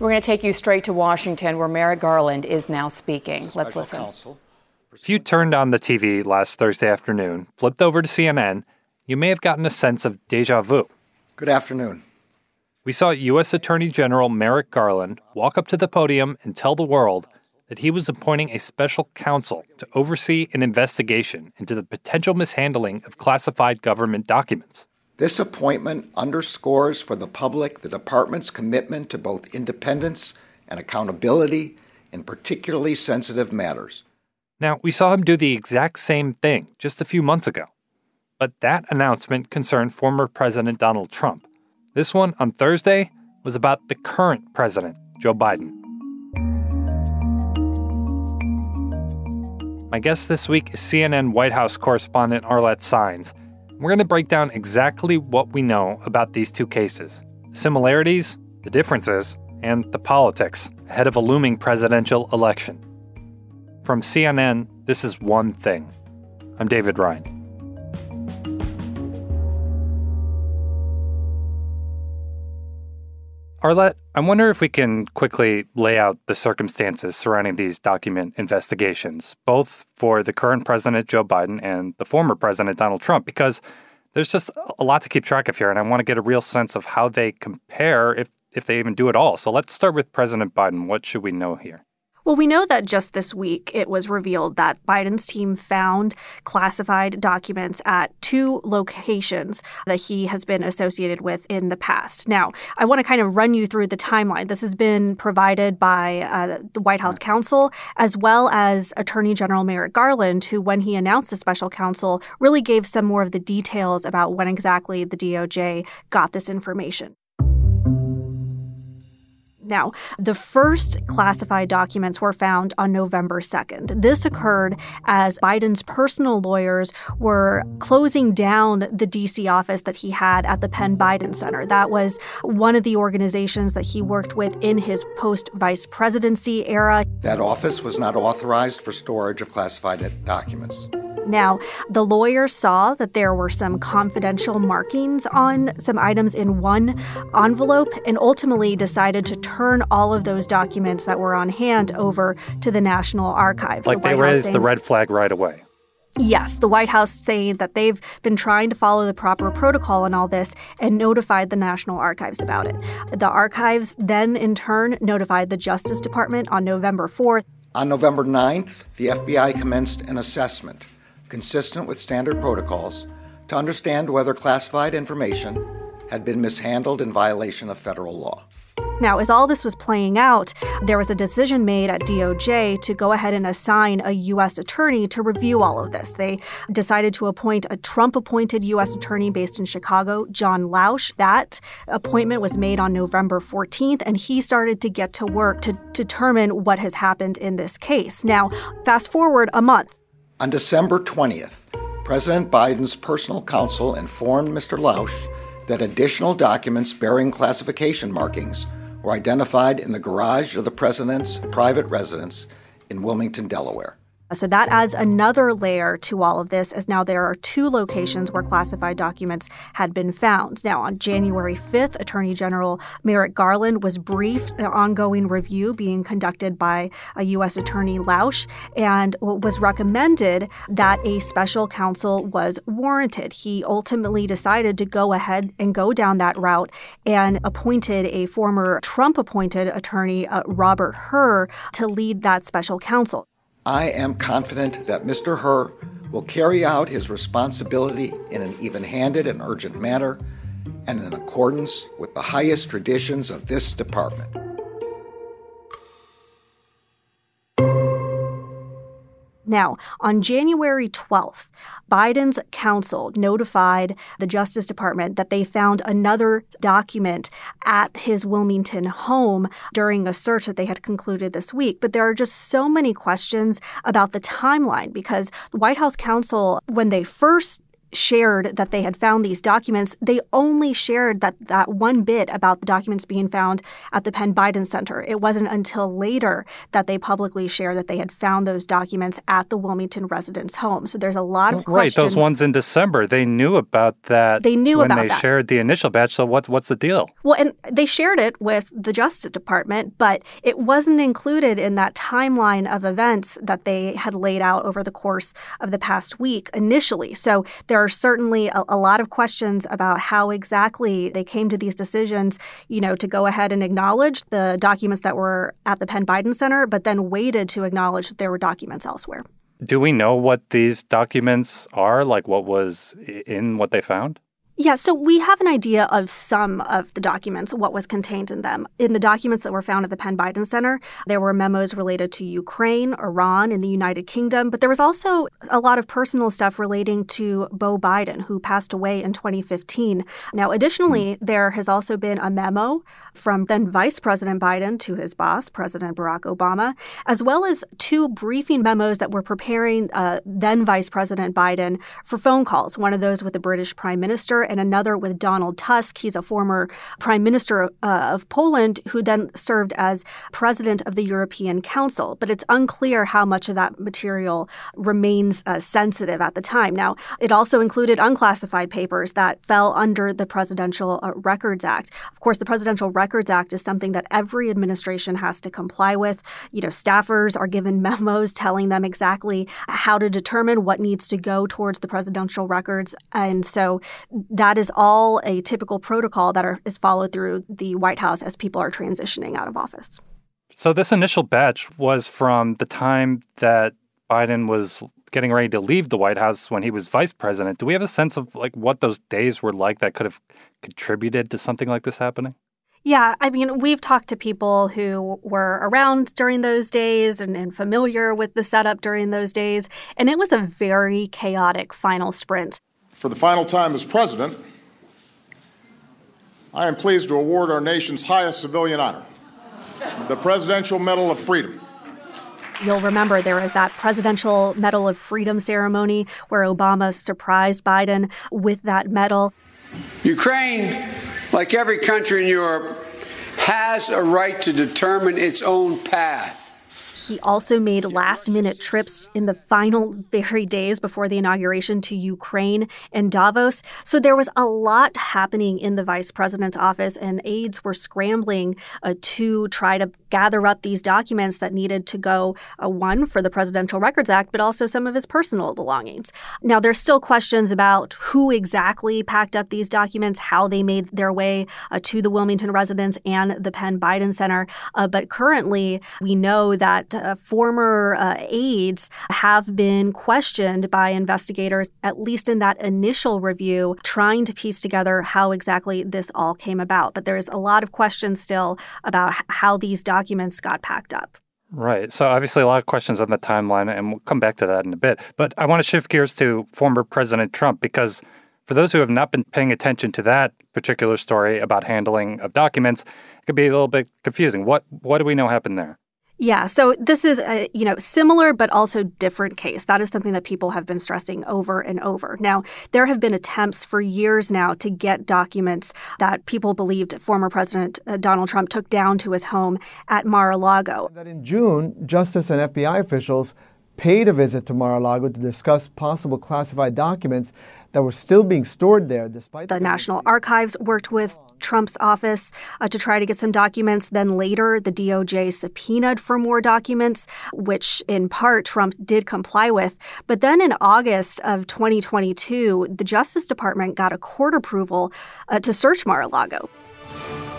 We're going to take you straight to Washington, where Merrick Garland is now speaking. Let's listen. If you turned on the TV last Thursday afternoon, flipped over to CNN, you may have gotten a sense of deja vu. Good afternoon. We saw U.S. Attorney General Merrick Garland walk up to the podium and tell the world that he was appointing a special counsel to oversee an investigation into the potential mishandling of classified government documents. This appointment underscores for the public the department's commitment to both independence and accountability in particularly sensitive matters. Now, we saw him do the exact same thing just a few months ago. But that announcement concerned former President Donald Trump. This one on Thursday was about the current president, Joe Biden. My guest this week is CNN White House correspondent Arlette Saenz. We're going to break down exactly what we know about these two cases similarities, the differences, and the politics ahead of a looming presidential election. From CNN, this is One Thing. I'm David Rind. Arlette, I wonder if we can quickly lay out the circumstances surrounding these document investigations, both for the current president, Joe Biden, and the former president, Donald Trump, because there's just a lot to keep track of here, and I want to get a real sense of how they compare, if, if they even do at all. So let's start with President Biden. What should we know here? Well, we know that just this week it was revealed that Biden's team found classified documents at two locations that he has been associated with in the past. Now, I want to kind of run you through the timeline. This has been provided by uh, the White House counsel as well as Attorney General Merrick Garland, who, when he announced the special counsel, really gave some more of the details about when exactly the DOJ got this information. Now, the first classified documents were found on November 2nd. This occurred as Biden's personal lawyers were closing down the DC office that he had at the Penn Biden Center. That was one of the organizations that he worked with in his post vice presidency era. That office was not authorized for storage of classified documents. Now, the lawyer saw that there were some confidential markings on some items in one envelope and ultimately decided to turn all of those documents that were on hand over to the National Archives. Like the they raised saying, the red flag right away. Yes, the White House saying that they've been trying to follow the proper protocol in all this and notified the National Archives about it. The archives then, in turn, notified the Justice Department on November 4th. On November 9th, the FBI commenced an assessment consistent with standard protocols, to understand whether classified information had been mishandled in violation of federal law. Now, as all this was playing out, there was a decision made at DOJ to go ahead and assign a U.S. attorney to review all of this. They decided to appoint a Trump appointed U.S. attorney based in Chicago, John Lausch. That appointment was made on November 14th, and he started to get to work to determine what has happened in this case. Now, fast forward a month. On December 20th, President Biden's personal counsel informed Mr. Lausch that additional documents bearing classification markings were identified in the garage of the president's private residence in Wilmington, Delaware. Uh, so that adds another layer to all of this, as now there are two locations where classified documents had been found. Now, on January 5th, Attorney General Merrick Garland was briefed the ongoing review being conducted by uh, a U.S. Attorney Lausch, and was recommended that a special counsel was warranted. He ultimately decided to go ahead and go down that route and appointed a former Trump appointed attorney, uh, Robert Hur, to lead that special counsel. I am confident that Mr. Hur will carry out his responsibility in an even handed and urgent manner and in accordance with the highest traditions of this department. Now, on January 12th, Biden's counsel notified the Justice Department that they found another document at his Wilmington home during a search that they had concluded this week. But there are just so many questions about the timeline because the White House counsel, when they first shared that they had found these documents, they only shared that, that one bit about the documents being found at the Penn Biden Center. It wasn't until later that they publicly shared that they had found those documents at the Wilmington residence home. So there's a lot of right. Those ones in December, they knew about that. They knew when they that. shared the initial batch. So what's what's the deal? Well, and they shared it with the Justice Department, but it wasn't included in that timeline of events that they had laid out over the course of the past week initially. So there are certainly a, a lot of questions about how exactly they came to these decisions, you know, to go ahead and acknowledge the documents that were at the Penn Biden Center, but then waited to acknowledge that there were documents elsewhere. Do we know what these documents are? Like what was in what they found? Yeah, so we have an idea of some of the documents, what was contained in them. In the documents that were found at the Penn Biden Center, there were memos related to Ukraine, Iran, and the United Kingdom, but there was also a lot of personal stuff relating to Beau Biden, who passed away in 2015. Now, additionally, there has also been a memo from then Vice President Biden to his boss, President Barack Obama, as well as two briefing memos that were preparing uh, then Vice President Biden for phone calls, one of those with the British Prime Minister and another with Donald Tusk. He's a former prime minister uh, of Poland who then served as president of the European Council. But it's unclear how much of that material remains uh, sensitive at the time. Now, it also included unclassified papers that fell under the Presidential uh, Records Act. Of course, the Presidential Records Act is something that every administration has to comply with. You know, staffers are given memos telling them exactly how to determine what needs to go towards the presidential records. And so that is all a typical protocol that are, is followed through the White House as people are transitioning out of office. So this initial batch was from the time that Biden was getting ready to leave the White House when he was vice president. Do we have a sense of like what those days were like that could have contributed to something like this happening? Yeah, I mean, we've talked to people who were around during those days and, and, familiar with the setup during those days, and it was a very chaotic final sprint. For the final time as president, I am pleased to award our nation's highest civilian honor, the Presidential Medal of Freedom. You'll remember there was that Presidential Medal of Freedom ceremony where Obama surprised Biden with that medal. Ukraine, like every country in Europe, has a right to determine its own path. He also made last minute trips in the final very days before the inauguration to Ukraine and Davos. So there was a lot happening in the vice president's office, and aides were scrambling uh, to try to gather up these documents that needed to go, uh, one, for the Presidential Records Act, but also some of his personal belongings. Now, there's still questions about who exactly packed up these documents, how they made their way uh, to the Wilmington residence and the Penn Biden Center. Uh, but currently, we know that uh, former uh, aides have been questioned by investigators, at least in that initial review, trying to piece together how exactly this all came about. But there's a lot of questions still about how these documents got packed up. Right. So obviously a lot of questions on the timeline, and we'll come back to that in a bit. But I want to shift gears to former President Trump because for those who have not been paying attention to that particular story about handling of documents, it could be a little bit confusing. What what do we know happened there? Yeah, so this is a you know similar but also different case. That is something that people have been stressing over and over. Now, there have been attempts for years now to get documents that people believed former President uh, Donald Trump took down to his home at Mar-a-Lago. That in June, Justice and FBI officials paid a visit to Mar-a-Lago to discuss possible classified documents that were still being stored there despite the, the National Archives worked with Trump's office uh, to try to get some documents. Then later, the DOJ subpoenaed for more documents, which in part Trump did comply with. But then in August of 2022, the Justice Department got a court approval uh, to search Mar a Lago.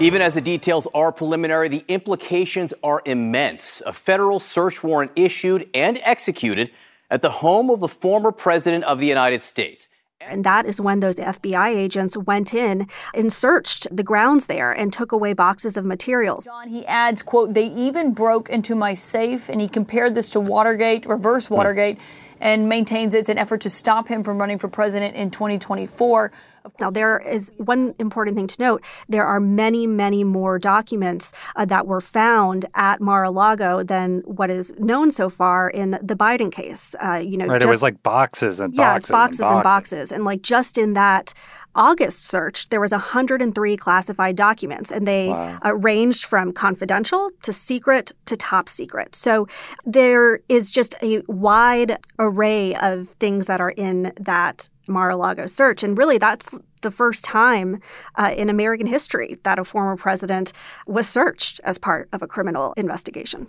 Even as the details are preliminary, the implications are immense. A federal search warrant issued and executed at the home of the former president of the United States. And that is when those FBI agents went in and searched the grounds there and took away boxes of materials. John, he adds, quote, they even broke into my safe and he compared this to Watergate, reverse Watergate, and maintains it's an effort to stop him from running for president in 2024. Now, there is one important thing to note. There are many, many more documents uh, that were found at Mar-a-Lago than what is known so far in the Biden case. Uh, you know, right? just, it was like boxes and yeah, boxes, boxes and boxes. and boxes, and like just in that August search, there was 103 classified documents, and they Wow. uh, ranged from confidential to secret to top secret. So there is just a wide array of things that are in that Mar-a-Lago search, and really that's the first time uh, in American history that a former president was searched as part of a criminal investigation.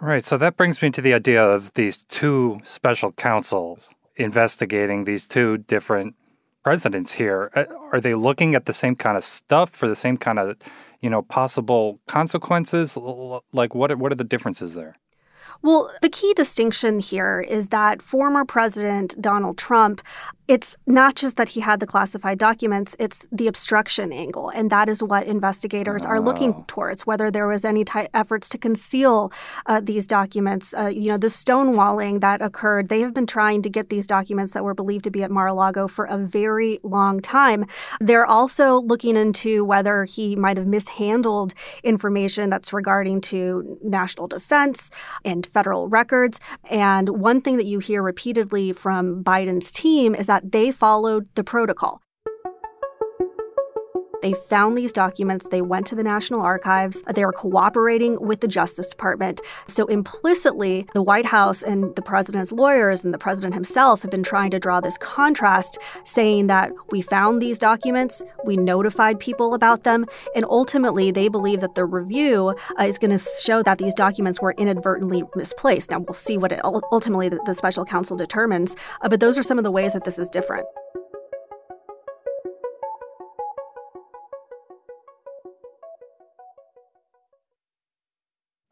Right. So that brings me to the idea of these two special counsels investigating these two different presidents here. Uh, Are they looking at the same kind of stuff for the same kind of, you know, possible consequences? Like what are, what are the differences there? Well, the key distinction here is that former President Donald Trump, it's not just that he had the classified documents, it's the obstruction angle. And that is what investigators are looking towards, whether there was any efforts to conceal uh, these documents. Uh, you know, the stonewalling that occurred, they have been trying to get these documents that were believed to be at Mar-a-Lago for a very long time. They're also looking into whether he might have mishandled information that's regarding to national defense and federal records. And one thing that you hear repeatedly from Biden's team is that they followed the protocol. They found these documents. They went to the National Archives. They are cooperating with the Justice Department. So implicitly, the White House and the president's lawyers and the president himself have been trying to draw this contrast, saying that we found these documents, we notified people about them, and ultimately they believe that the review uh, is going to show that these documents were inadvertently misplaced. Now we'll see what it, ultimately the, special counsel determines, uh, but those are some of the ways that this is different.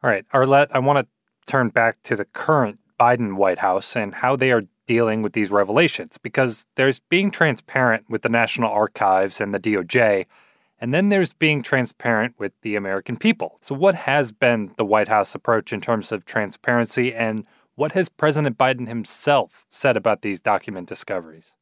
All right, Arlette, I want to turn back to the current Biden White House and how they are dealing with these revelations because there's being transparent with the National Archives and the DOJ, and then there's being transparent with the American people. So, what has been the White House approach in terms of transparency, and what has President Biden himself said about these document discoveries?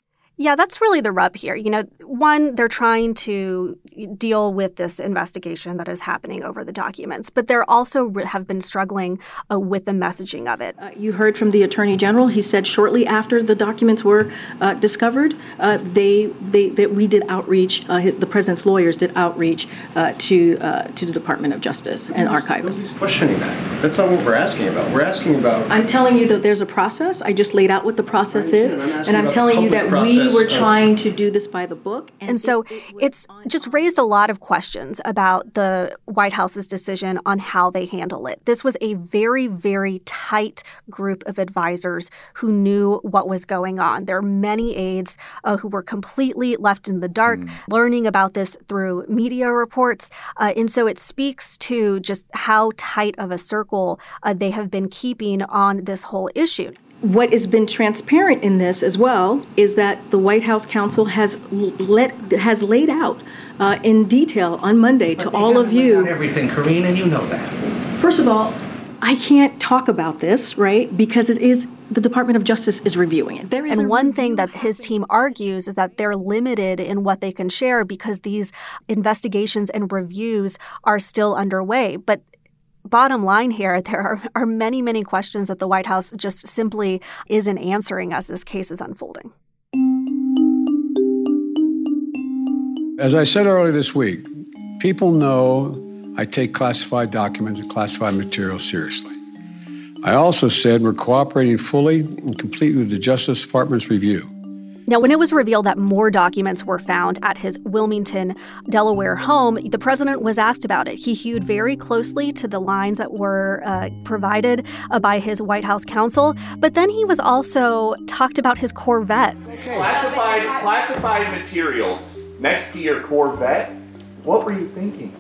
Yeah, that's really the rub here. You know, one, they're trying to deal with this investigation that is happening over the documents, but they're also re- have been struggling uh, with the messaging of it. Uh, you heard from the attorney general. He said shortly after the documents were uh, discovered, uh, they, they that we did outreach. Uh, the president's lawyers did outreach uh, to uh, to the Department of Justice and archivists. Nobody's questioning that. That's not what we're asking about. We're asking about. I'm telling you that there's a process. I just laid out what the process is. I'm and I'm telling you public that we process were of- trying to do this by the book. And so it's just raised a lot of questions about the White House's decision on how they handle it. This was a very, very tight group of advisors who knew what was going on. There are many aides uh, who were completely left in the dark, learning about this through media reports. Uh, and so it speaks to just how tight of a circle uh, they have been keeping on this whole issue. What has been transparent in this as well is that the White House counsel has let has laid out uh, in detail on Monday to all of you. everything, Karine, and you know that. First of all, I can't talk about this, right? Because it is the Department of Justice is reviewing it. There is And one thing that his team argues is that they're limited in what they can share because these investigations and reviews are still underway. But bottom line here, there are, are many, many questions that the White House just simply isn't answering as this case is unfolding. As I said earlier this week, people know I take classified documents and classified material seriously. I also said we're cooperating fully and completely with the Justice Department's review. Now, when it was revealed that more documents were found at his Wilmington, Delaware home, the president was asked about it. He hewed very closely to the lines that were uh, provided uh, by his White House counsel, but then he was also talked about his Corvette. Okay. Classified, classified material next to your Corvette. What were you thinking?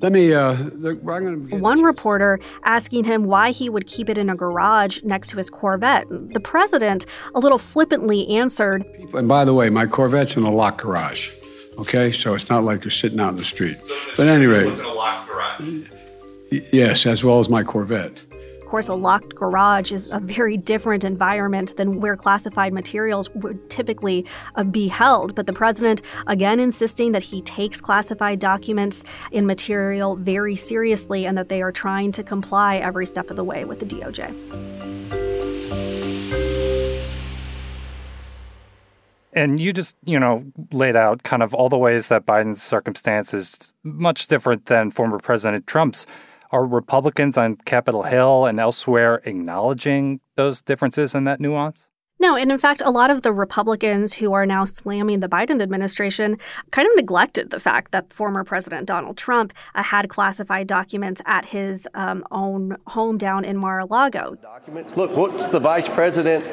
Let me, uh, look, I'm going to One reporter asking him why he would keep it in a garage next to his Corvette. The president, a little flippantly, answered, And by the way, my Corvette's in a locked garage. Okay, so it's not like you're sitting out in the street. But at any It rate, was in a locked garage. y- yes, as well as my Corvette. Course, a locked garage is a very different environment than where classified materials would typically uh, be held. But the president, again, insisting that he takes classified documents and material very seriously and that they are trying to comply every step of the way with the DOJ. And you just, you know, laid out kind of all the ways that Biden's circumstance is much different than former President Trump's. Are Republicans on Capitol Hill and elsewhere acknowledging those differences and that nuance? No, and in fact, a lot of the Republicans who are now slamming the Biden administration kind of neglected the fact that former President Donald Trump uh, had classified documents at his um, own home down in Mar a Lago. Documents. Look, what's the vice president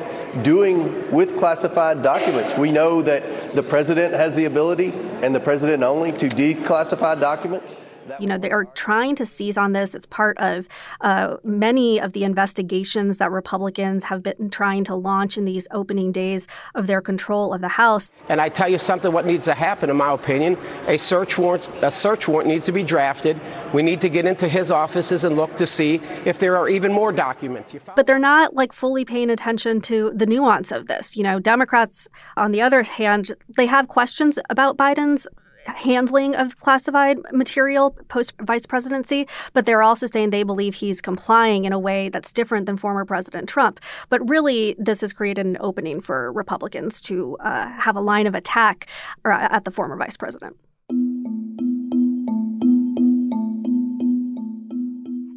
doing with classified documents? We know that the president has the ability, and the president only, to declassify documents. You know, they are trying to seize on this. It's part of uh, many of the investigations that Republicans have been trying to launch in these opening days of their control of the House. And I tell you something, what needs to happen, in my opinion, a search warrant, a search warrant needs to be drafted. We need to get into his offices and look to see if there are even more documents. But they're not like fully paying attention to the nuance of this. You know, Democrats, on the other hand, they have questions about Biden's handling of classified material post vice presidency, but they're also saying they believe he's complying in a way that's different than former President Trump. But really, this has created an opening for Republicans to uh, have a line of attack uh, at the former vice president.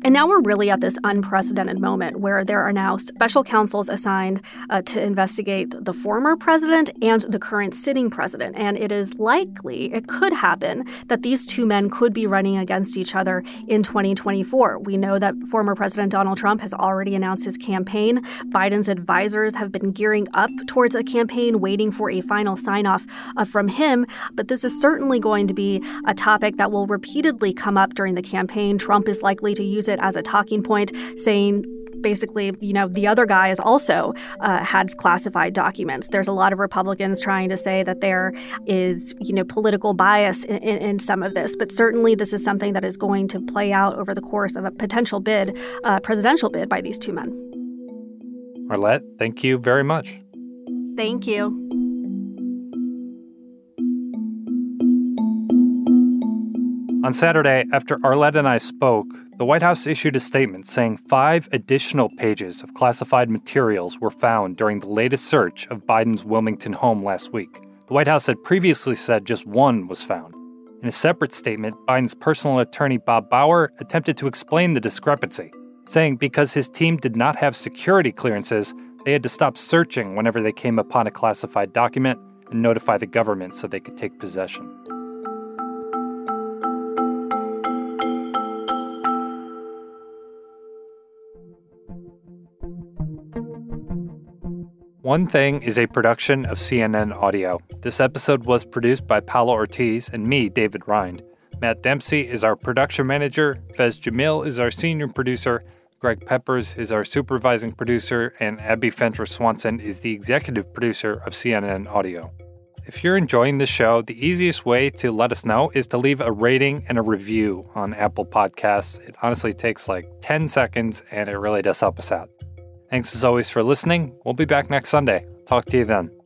And now we're really at this unprecedented moment where there are now special counsels assigned uh, to investigate the former president and the current sitting president. And it is likely, it could happen, that these two men could be running against each other in 2024. We know that former President Donald Trump has already announced his campaign. Biden's advisors have been gearing up towards a campaign, waiting for a final sign off uh, from him. But this is certainly going to be a topic that will repeatedly come up during the campaign. Trump is likely to use it it as a talking point, saying basically, you know, the other guy has also uh, had classified documents. There's a lot of Republicans trying to say that there is, you know, political bias in, in, in some of this, but certainly this is something that is going to play out over the course of a potential bid, uh, presidential bid by these two men. Arlette, thank you very much. Thank you. On Saturday, after Arlette and I spoke, the White House issued a statement saying five additional pages of classified materials were found during the latest search of Biden's Wilmington home last week. The White House had previously said just one was found. In a separate statement, Biden's personal attorney Bob Bauer attempted to explain the discrepancy, saying because his team did not have security clearances, they had to stop searching whenever they came upon a classified document and notify the government so they could take possession. One Thing is a production of CNN Audio. This episode was produced by Paolo Ortiz and me, David Rind. Matt Dempsey is our production manager, Faiz Jamil is our senior producer, Greg Peppers is our supervising producer, and Abby Fentress Swanson is the executive producer of CNN Audio. If you're enjoying the show, the easiest way to let us know is to leave a rating and a review on Apple Podcasts. It honestly takes like 10 seconds and it really does help us out. Thanks as always for listening. We'll be back next Sunday. Talk to you then.